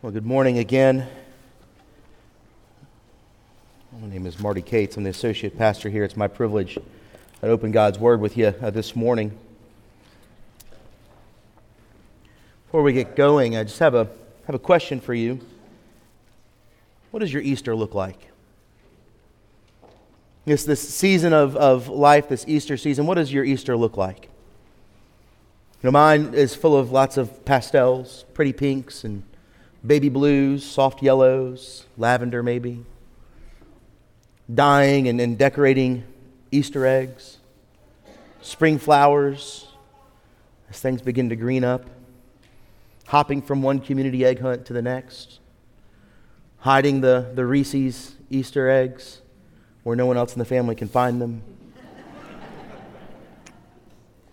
Well, good morning again. My name is Marty Cates. I'm the associate pastor here. It's my privilege to open God's Word with you uh, this morning. Before we get going, I just have a, have a question for you. What does your Easter look like? This, this season of, of life, this Easter season, what does your Easter look like? You know, mine is full of lots of pastels, pretty pinks, and baby blues, soft yellows, lavender maybe, dyeing and, and decorating Easter eggs, spring flowers as things begin to green up, hopping from one community egg hunt to the next, hiding the, the Reese's Easter eggs where no one else in the family can find them.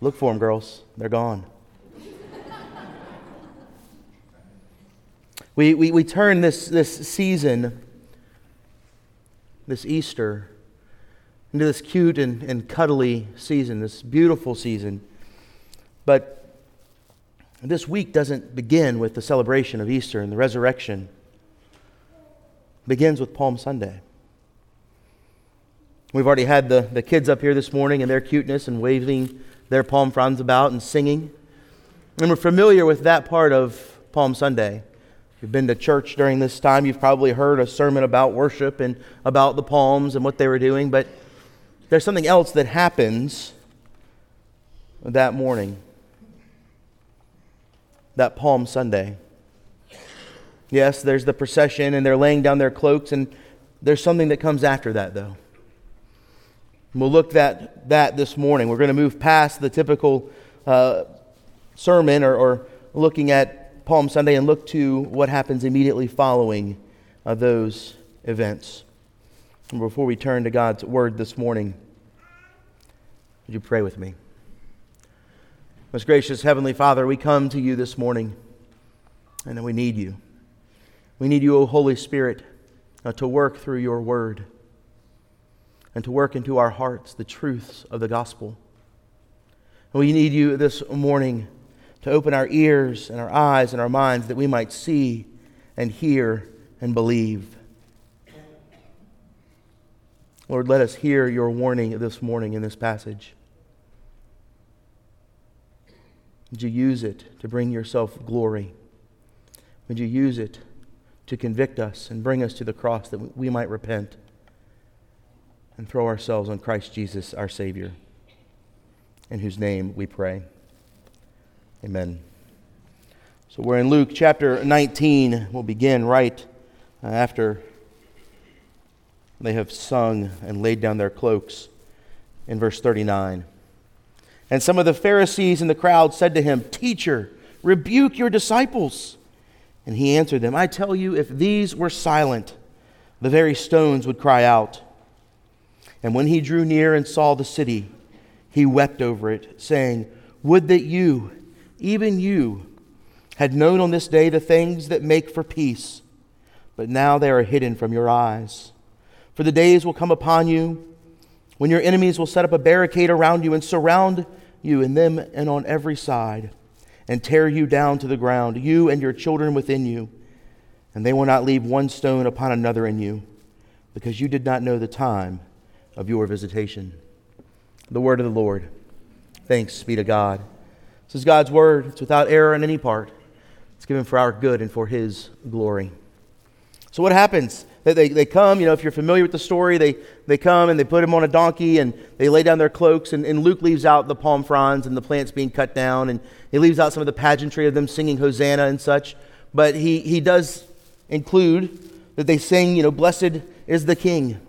Look for them, girls. They're gone. We, we, we turn this, this season, this Easter, into this cute and, and cuddly season, this beautiful season. But this week doesn't begin with the celebration of Easter and the resurrection. It begins with Palm Sunday. We've already had the, the kids up here this morning and their cuteness and waving their palm fronds about and singing. And we're familiar with that part of Palm Sunday you've been to church during this time, you've probably heard a sermon about worship and about the palms and what they were doing, but there's something else that happens that morning, that Palm Sunday. Yes, there's the procession and they're laying down their cloaks, and there's something that comes after that, though. we'll look at that this morning. We're going to move past the typical uh, sermon or, or looking at Palm Sunday and look to what happens immediately following uh, those events. And before we turn to God's word this morning, would you pray with me? Most gracious Heavenly Father, we come to you this morning and we need you. We need you, O Holy Spirit, uh, to work through your word and to work into our hearts the truths of the gospel. We need you this morning to open our ears and our eyes and our minds that we might see and hear and believe. Lord, let us hear your warning this morning in this passage. Would you use it to bring yourself glory? Would you use it to convict us and bring us to the cross that we might repent and throw ourselves on Christ Jesus, our Savior, in whose name we pray? Amen. So we're in Luke chapter 19. We'll begin right uh, after they have sung and laid down their cloaks in verse 39. And some of the Pharisees in the crowd said to him, Teacher, rebuke your disciples. And he answered them, I tell you, if these were silent, the very stones would cry out. And when he drew near and saw the city, he wept over it, saying, Would that you, even you, had known on this day the things that make for peace, but now they are hidden from your eyes. For the days will come upon you when your enemies will set up a barricade around you and surround you in them and on every side, and tear you down to the ground, you and your children within you, and they will not leave one stone upon another in you, because you did not know the time of your visitation. The word of the Lord. Thanks be to God. This is God's word. It's without error in any part. It's given for our good and for His glory. So, what happens? They, they, they come, you know, if you're familiar with the story, they, they come and they put him on a donkey and they lay down their cloaks. And, and Luke leaves out the palm fronds and the plants being cut down. And he leaves out some of the pageantry of them singing Hosanna and such. But he, he does include that they sing, you know, Blessed is the King.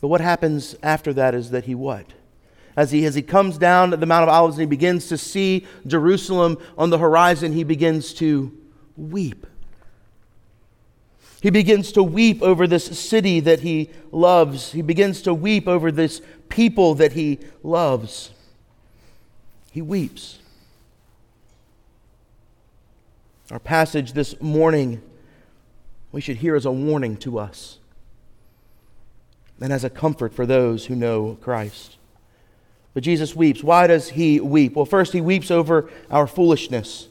But what happens after that is that he what? As he, as he comes down the Mount of Olives and he begins to see Jerusalem on the horizon, he begins to weep. He begins to weep over this city that he loves. He begins to weep over this people that he loves. He weeps. Our passage this morning, we should hear as a warning to us and as a comfort for those who know Christ. But Jesus weeps. Why does he weep? Well, first, he weeps over our foolishness.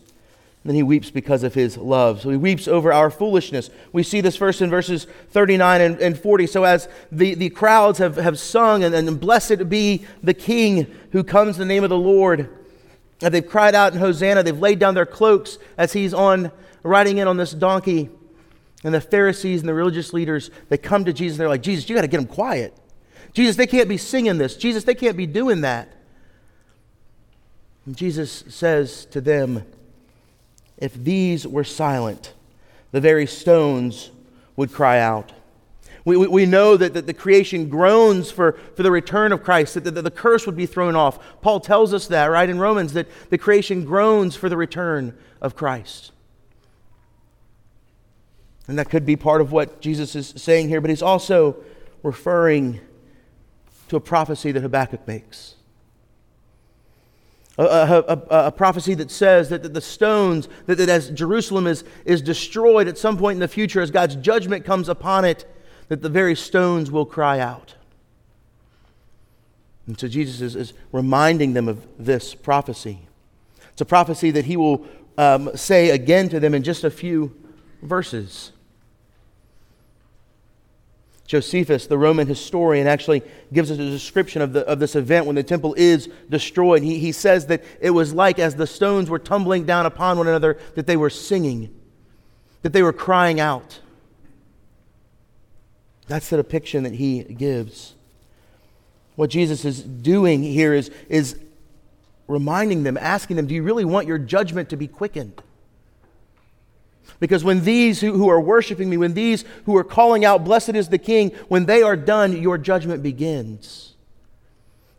then he weeps because of his love. So he weeps over our foolishness. We see this first in verses 39 and, and 40. So as the, the crowds have, have sung, and, and blessed be the King who comes in the name of the Lord, and they've cried out in Hosanna, they've laid down their cloaks as he's on riding in on this donkey. And the Pharisees and the religious leaders, they come to Jesus, and they're like, Jesus, you got to get them quiet. Jesus, they can't be singing this. Jesus, they can't be doing that. And Jesus says to them, if these were silent, the very stones would cry out. We, we, we know that, that the creation groans for, for the return of Christ, that the, the curse would be thrown off. Paul tells us that, right, in Romans, that the creation groans for the return of Christ. And that could be part of what Jesus is saying here, but he's also referring to a prophecy that Habakkuk makes. A, a, a, a, prophecy that says that the stones, that, that as Jerusalem is, is destroyed at some point in the future, as God's judgment comes upon it, that the very stones will cry out. And so Jesus is, is reminding them of this prophecy. It's a prophecy that he will um, say again to them in just a few verses. Josephus, the Roman historian, actually gives us a description of, the, of this event when the temple is destroyed. He, he says that it was like as the stones were tumbling down upon one another, that they were singing, that they were crying out. That's the depiction that he gives. What Jesus is doing here is, is reminding them, asking them, Do you really want your judgment to be quickened? Because when these who, who are worshiping me, when these who are calling out, Blessed is the King, when they are done, your judgment begins.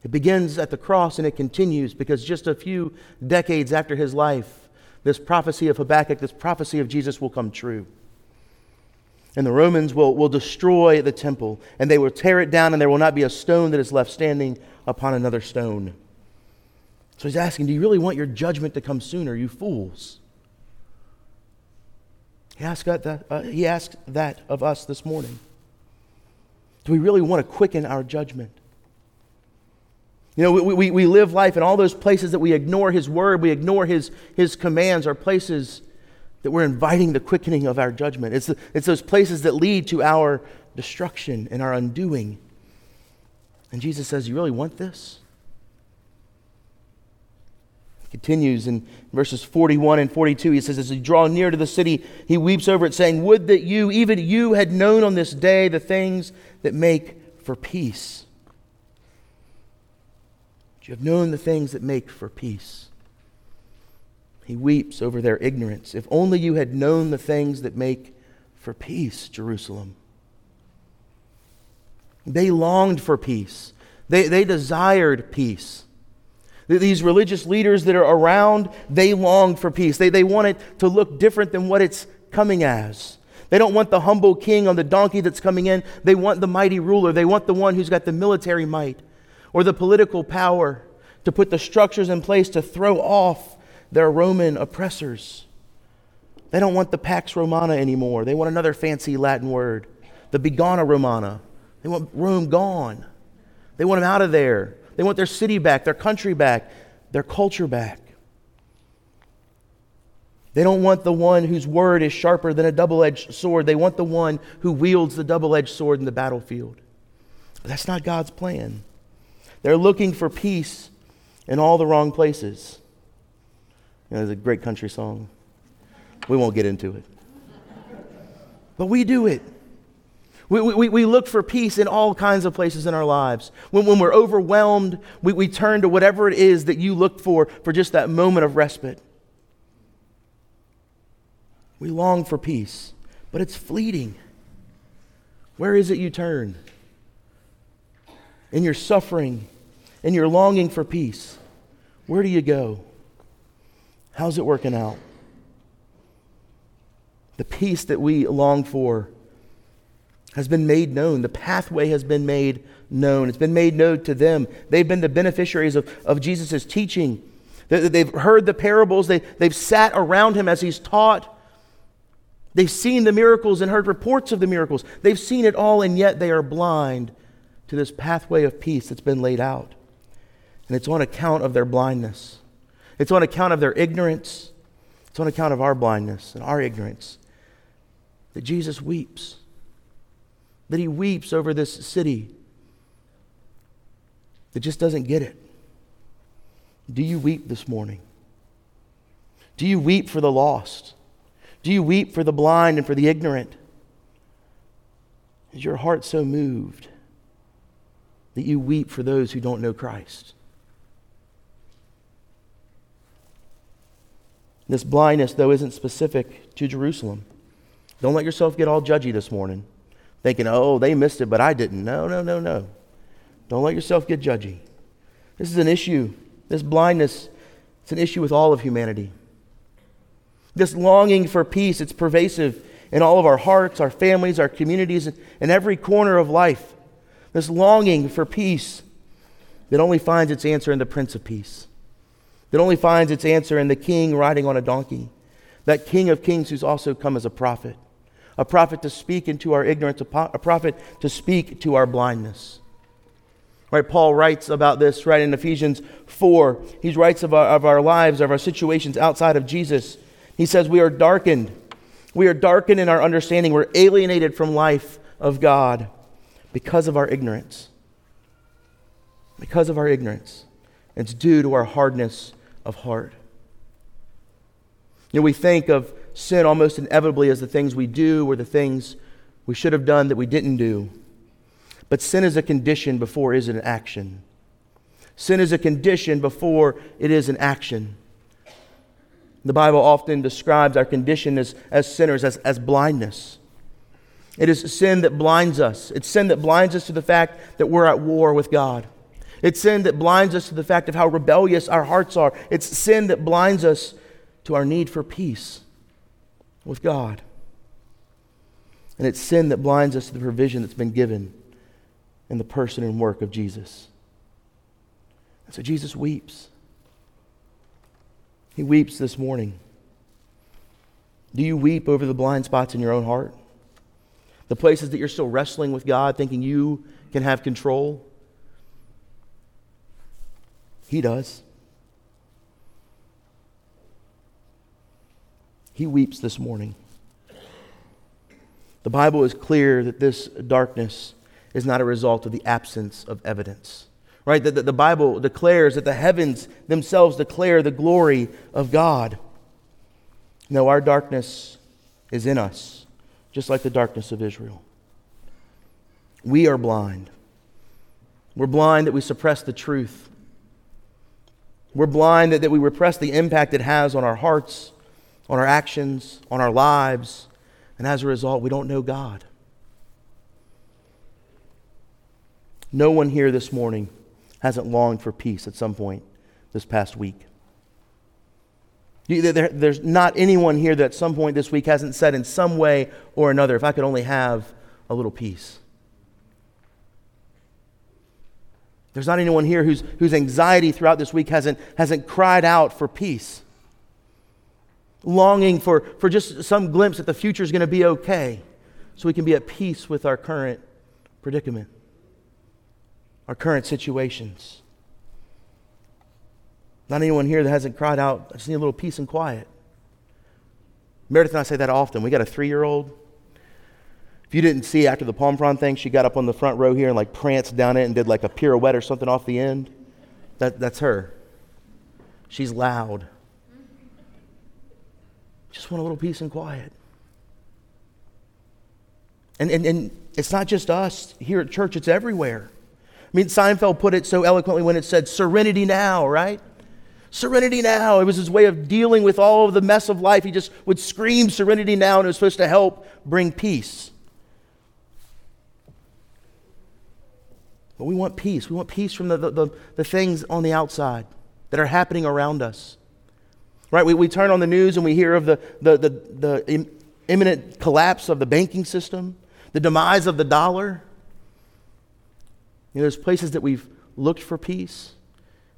It begins at the cross and it continues because just a few decades after his life, this prophecy of Habakkuk, this prophecy of Jesus will come true. And the Romans will, will destroy the temple, and they will tear it down, and there will not be a stone that is left standing upon another stone. So he's asking, Do you really want your judgment to come sooner, you fools? He asked that, uh, he asked that of us this morning. Do we really want to quicken our judgment? You know, we, we, we live life in all those places that we ignore His word, we ignore His, his commands, are places that we're inviting the quickening of our judgment. It's, the, it's those places that lead to our destruction and our undoing. And Jesus says, You really want this? Continues in verses 41 and 42. He says, As he draw near to the city, he weeps over it, saying, Would that you, even you, had known on this day the things that make for peace. You have known the things that make for peace. He weeps over their ignorance. If only you had known the things that make for peace, Jerusalem. They longed for peace, they, they desired peace. These religious leaders that are around, they long for peace. They, they want it to look different than what it's coming as. They don't want the humble king on the donkey that's coming in. They want the mighty ruler. They want the one who's got the military might or the political power to put the structures in place to throw off their Roman oppressors. They don't want the Pax Romana anymore. They want another fancy Latin word, the Begona Romana. They want Rome gone. They want them out of there. They want their city back, their country back, their culture back. They don't want the one whose word is sharper than a double edged sword. They want the one who wields the double edged sword in the battlefield. But that's not God's plan. They're looking for peace in all the wrong places. You know, there's a great country song. We won't get into it. But we do it. We, we, we look for peace in all kinds of places in our lives. When, when we're overwhelmed, we, we turn to whatever it is that you look for for just that moment of respite. We long for peace, but it's fleeting. Where is it you turn? In your suffering, in your longing for peace, where do you go? How's it working out? The peace that we long for has been made known. The pathway has been made known. It's been made known to them. They've been the beneficiaries of, of Jesus' teaching. They've heard the parables, they, they've sat around him as he's taught. They've seen the miracles and heard reports of the miracles. They've seen it all, and yet they are blind to this pathway of peace that's been laid out. And it's on account of their blindness, it's on account of their ignorance, It's on account of our blindness and our ignorance that Jesus weeps. That he weeps over this city that just doesn't get it. Do you weep this morning? Do you weep for the lost? Do you weep for the blind and for the ignorant? Is your heart so moved that you weep for those who don't know Christ? This blindness, though, isn't specific to Jerusalem. Don't let yourself get all judgy this morning, thinking, oh, they missed it, but I didn't. No, no, no, no. Don't let yourself get judgy. This is an issue. This blindness, it's an issue with all of humanity. This longing for peace, it's pervasive in all of our hearts, our families, our communities, in every corner of life. This longing for peace that only finds its answer in the Prince of Peace, that only finds its answer in the King riding on a donkey, that King of Kings who's also come as a prophet, a prophet to speak into our ignorance, a prophet to speak to our blindness. Right, Paul writes about this right in Ephesians 4. He writes of our, of our lives, of our situations outside of Jesus. He says, We are darkened. We are darkened in our understanding. We're alienated from life of God because of our ignorance. Because of our ignorance. It's due to our hardness of heart. You know, we think of sin almost inevitably as the things we do or the things we should have done that we didn't do. But sin is a condition before it is an action. Sin is a condition before it is an action. The Bible often describes our condition as, as sinners as, as blindness. It is sin that blinds us. It's sin that blinds us to the fact that we're at war with God. It's sin that blinds us to the fact of how rebellious our hearts are. It's sin that blinds us to our need for peace with God. And it's sin that blinds us to the provision that's been given in the person and work of Jesus. And so Jesus weeps. He weeps this morning. Do you weep over the blind spots in your own heart? The places that you're still wrestling with God, thinking you can have control? He does. He weeps this morning. The Bible is clear that this darkness is not a result of the absence of evidence. Right? That the, the Bible declares that the heavens themselves declare the glory of God. No, our darkness is in us, just like the darkness of Israel. We are blind. We're blind that we suppress the truth. We're blind that, that we repress the impact it has on our hearts, on our actions, on our lives, and as a result, we don't know God. No one here this morning hasn't longed for peace at some point this past week. There's not anyone here that at some point this week hasn't said in some way or another, if I could only have a little peace. There's not anyone here whose, whose anxiety throughout this week hasn't, hasn't cried out for peace, longing for, for just some glimpse that the future is going to be okay so we can be at peace with our current predicament our current situations. Not anyone here that hasn't cried out, I just need a little peace and quiet. Meredith and I say that often. We got a three year old. If you didn't see after the palm frond thing, she got up on the front row here and like pranced down it and did like a pirouette or something off the end. That, that's her. She's loud. Just want a little peace and quiet. And, and, and it's not just us here at church, it's everywhere. I mean, Seinfeld put it so eloquently when it said, Serenity now, right? Serenity now. It was his way of dealing with all of the mess of life. He just would scream serenity now, and it was supposed to help bring peace. But we want peace. We want peace from the, the, the, the things on the outside that are happening around us. Right? We, we turn on the news and we hear of the, the, the, the imminent collapse of the banking system, the demise of the dollar. You know, there's places that we've looked for peace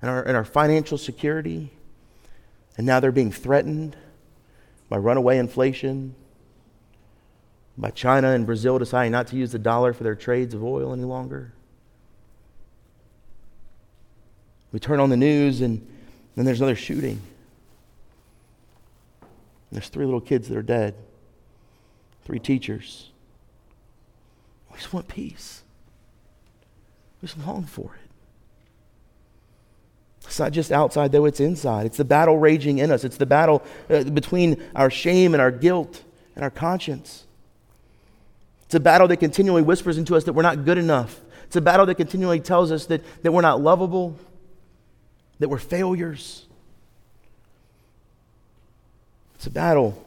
and our, and our financial security, and now they're being threatened by runaway inflation, by China and Brazil deciding not to use the dollar for their trades of oil any longer. We turn on the news and then there's another shooting. There's three little kids that are dead, three teachers. We just want peace. We just long for it. It's not just outside, though, it's inside. It's the battle raging in us. It's the battle uh, between our shame and our guilt and our conscience. It's a battle that continually whispers into us that we're not good enough. It's a battle that continually tells us that, that we're not lovable, that we're failures. It's battle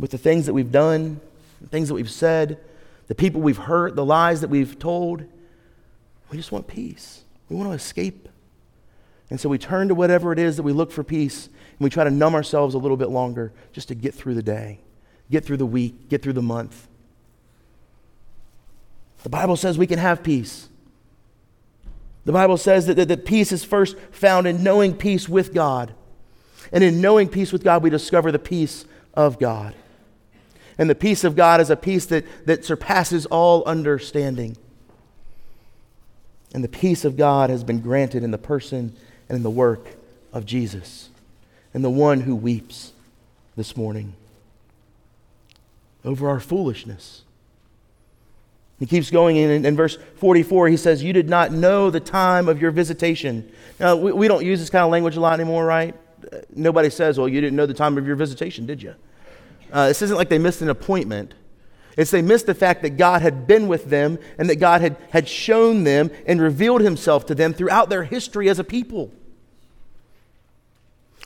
with the things that we've done, the things that we've said, the people we've hurt, the lies that we've told. We just want peace. We want to escape. And so we turn to whatever it is that we look for peace, and we try to numb ourselves a little bit longer just to get through the day, get through the week, get through the month. The Bible says we can have peace. The Bible says that, that, that peace is first found in knowing peace with God. And in knowing peace with God, we discover the peace of God. And the peace of God is a peace that, that surpasses all understanding. And the peace of God has been granted in the person and in the work of Jesus, and the one who weeps this morning over our foolishness. He keeps going in, in verse 44. He says, You did not know the time of your visitation. Now, we, we don't use this kind of language a lot anymore, right? Nobody says, Well, you didn't know the time of your visitation, did you? Uh, this isn't like they missed an appointment. It's they missed the fact that God had been with them and that God had, had shown them and revealed himself to them throughout their history as a people.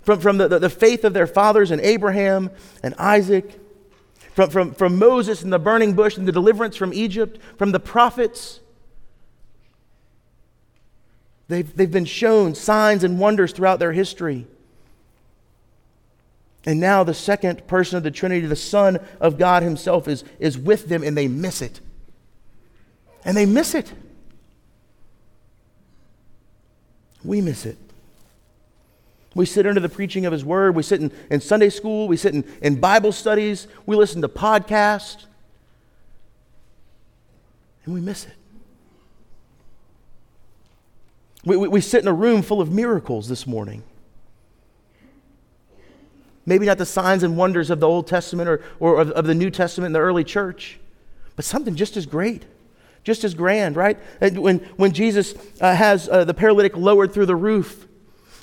From, from the, the, the faith of their fathers and Abraham and Isaac, from, from, from Moses and the burning bush and the deliverance from Egypt, from the prophets. They've, they've been shown signs and wonders throughout their history. And now the second person of the Trinity, the Son of God Himself, is, is with them and they miss it. And they miss it. We miss it. We sit under the preaching of His Word. We sit in, in Sunday school. We sit in, in Bible studies. We listen to podcasts. And we miss it. We, we, we sit in a room full of miracles this morning. Maybe not the signs and wonders of the Old Testament or, or of, of the New Testament in the early church, but something just as great, just as grand, right? When, when Jesus uh, has uh, the paralytic lowered through the roof,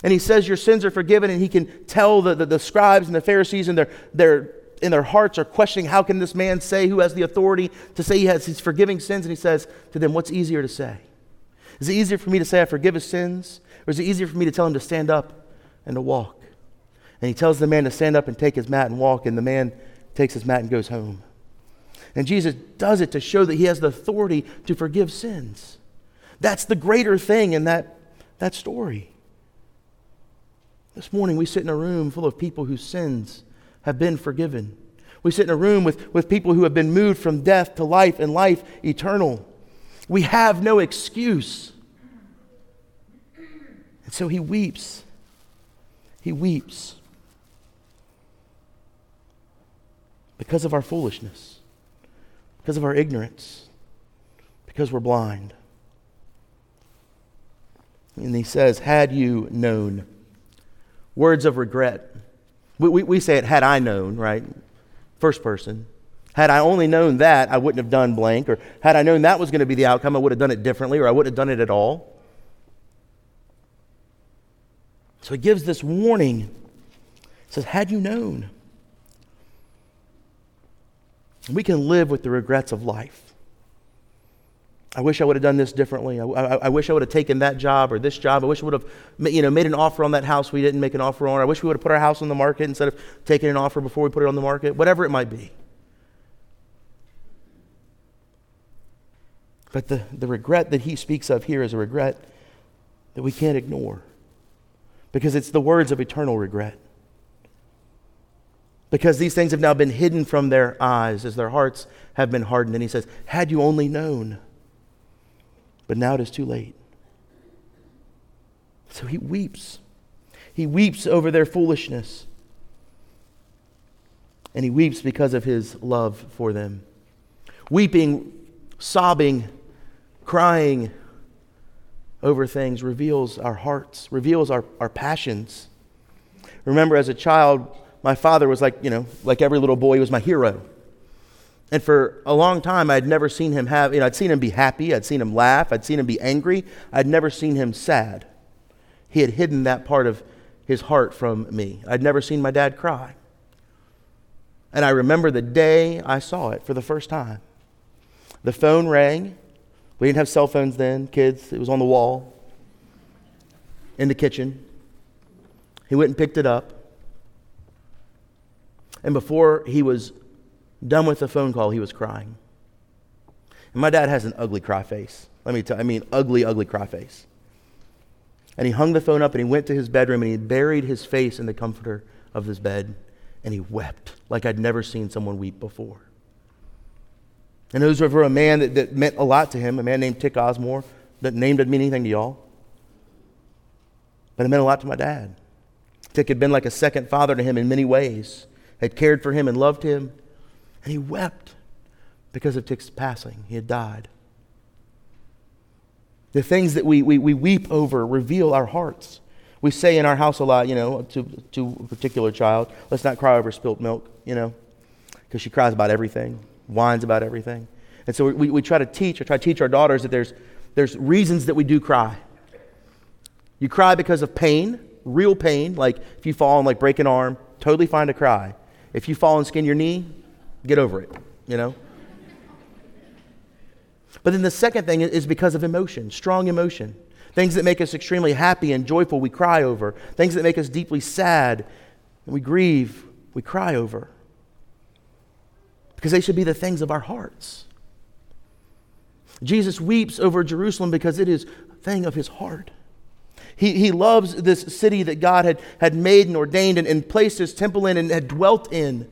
and he says, Your sins are forgiven, and he can tell the, the, the scribes and the Pharisees and their, their, in their hearts are questioning, How can this man say who has the authority to say he has his forgiving sins? And he says to them, What's easier to say? Is it easier for me to say I forgive his sins? Or is it easier for me to tell him to stand up and to walk? And he tells the man to stand up and take his mat and walk, and the man takes his mat and goes home. And Jesus does it to show that he has the authority to forgive sins. That's the greater thing in that, that story. This morning, we sit in a room full of people whose sins have been forgiven. We sit in a room with, with people who have been moved from death to life and life eternal. We have no excuse. And so he weeps. He weeps. Because of our foolishness, because of our ignorance, because we're blind. And he says, Had you known. Words of regret. We, we, we say it, had I known, right? First person. Had I only known that, I wouldn't have done blank. Or had I known that was going to be the outcome, I would have done it differently, or I wouldn't have done it at all. So he gives this warning. He says, Had you known. We can live with the regrets of life. I wish I would have done this differently. I, I, I, wish I would have taken that job or this job. I wish I would have you know, made an offer on that house we didn't make an offer on. I wish we would have put our house on the market instead of taking an offer before we put it on the market, whatever it might be. But the, the regret that he speaks of here is a regret that we can't ignore because it's the words of eternal regret because these things have now been hidden from their eyes as their hearts have been hardened. And he says, Had you only known, but now it is too late. So he weeps. He weeps over their foolishness. And he weeps because of his love for them. Weeping, sobbing, crying over things reveals our hearts, reveals our, our passions. Remember, as a child, my father was like, you know, like every little boy, he was my hero. And for a long time, I'd never seen him have, you know, I'd seen him be happy, I'd seen him laugh, I'd seen him be angry, I'd never seen him sad. He had hidden that part of his heart from me. I'd never seen my dad cry. And I remember the day I saw it for the first time. The phone rang. We didn't have cell phones then, kids. It was on the wall in the kitchen. He went and picked it up. And before he was done with the phone call, he was crying. And my dad has an ugly cry face. Let me tell you, I mean, ugly, ugly cry face. And he hung the phone up and he went to his bedroom and he buried his face in the comforter of his bed and he wept like I'd never seen someone weep before. And it was for a man that, that meant a lot to him, a man named Tick Osmore. That name didn't mean anything to y'all. But it meant a lot to my dad. Tick had been like a second father to him in many ways, had cared for him and loved him. And he wept because of Tick's passing. He had died. The things that we, we, we weep over reveal our hearts. We say in our house a lot, you know, to, to a particular child, let's not cry over spilt milk, you know, because she cries about everything, whines about everything. And so we, we try to teach, or try to teach our daughters that there's, there's reasons that we do cry. You cry because of pain, real pain, like if you fall and like break an arm, totally fine to cry. If you fall and skin your knee, get over it, you know? But then the second thing is because of emotion, strong emotion. Things that make us extremely happy and joyful, we cry over. Things that make us deeply sad and we grieve, we cry over. Because they should be the things of our hearts. Jesus weeps over Jerusalem because it is a thing of his heart. He, he loves this city that God had, had made and ordained and, and placed his temple in and had dwelt in.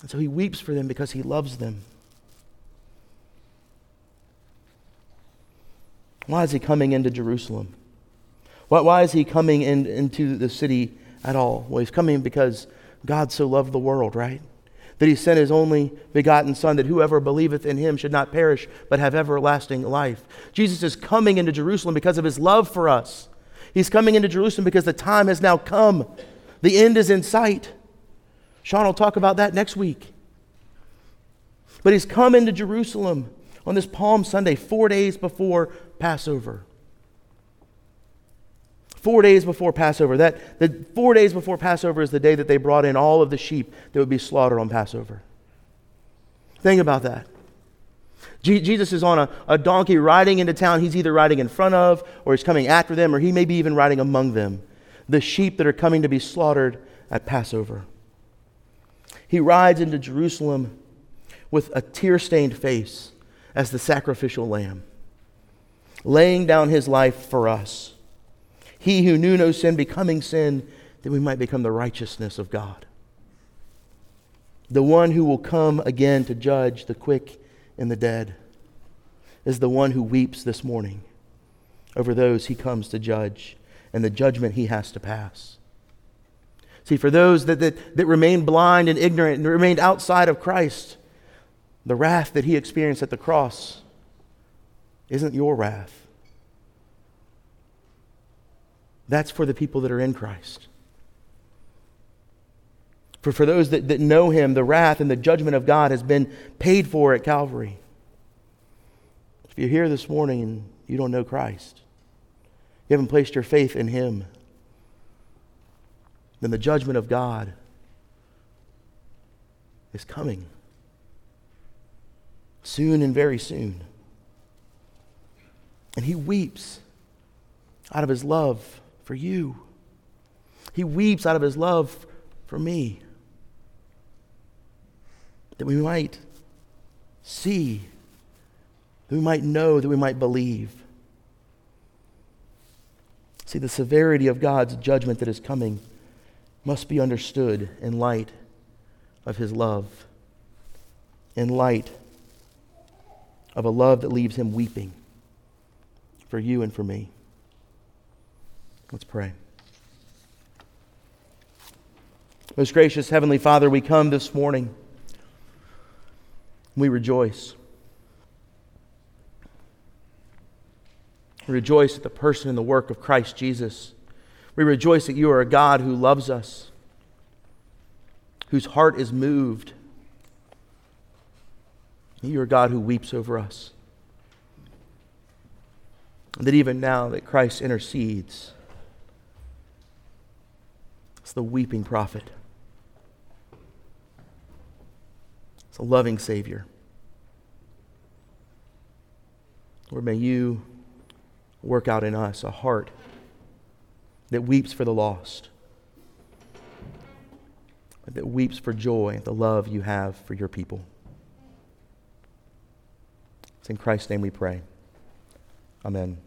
And so he weeps for them because he loves them. Why is he coming into Jerusalem? Why, why is he coming in, into the city at all? Well, he's coming because God so loved the world, right? That he sent his only begotten Son, that whoever believeth in him should not perish, but have everlasting life. Jesus is coming into Jerusalem because of his love for us. He's coming into Jerusalem because the time has now come. The end is in sight. Sean will talk about that next week. But he's come into Jerusalem on this Palm Sunday, four days before Passover. Four days before Passover. That the four days before Passover is the day that they brought in all of the sheep that would be slaughtered on Passover. Think about that. Jesus is on a, a donkey riding into town. He's either riding in front of, or he's coming after them, or he may be even riding among them. The sheep that are coming to be slaughtered at Passover. He rides into Jerusalem with a tear stained face as the sacrificial lamb, laying down his life for us. He who knew no sin becoming sin that we might become the righteousness of God. The one who will come again to judge the quick and the dead is the one who weeps this morning over those he comes to judge and the judgment he has to pass. See, for those that, that, that remained blind and ignorant and remained outside of Christ, the wrath that he experienced at the cross isn't your wrath. That's for the people that are in Christ. For, for those that, that know him, the wrath and the judgment of God has been paid for at Calvary. If you're here this morning and you don't know Christ, you haven't placed your faith in him, then the judgment of God is coming. Soon and very soon. And he weeps out of his love for you. He weeps out of his love for me. That we might see, that we might know, that we might believe. See, the severity of God's judgment that is coming must be understood in light of his love, in light of a love that leaves him weeping for you and for me. Let's pray. Most gracious Heavenly Father, we come this morning. We rejoice. We rejoice at the person and the work of Christ Jesus. We rejoice that you are a God who loves us, whose heart is moved. You are a God who weeps over us. And that even now that Christ intercedes, it's the weeping prophet. It's a loving Savior. Lord, may you work out in us a heart that weeps for the lost, that weeps for joy at the love you have for your people. It's in Christ's name we pray. Amen.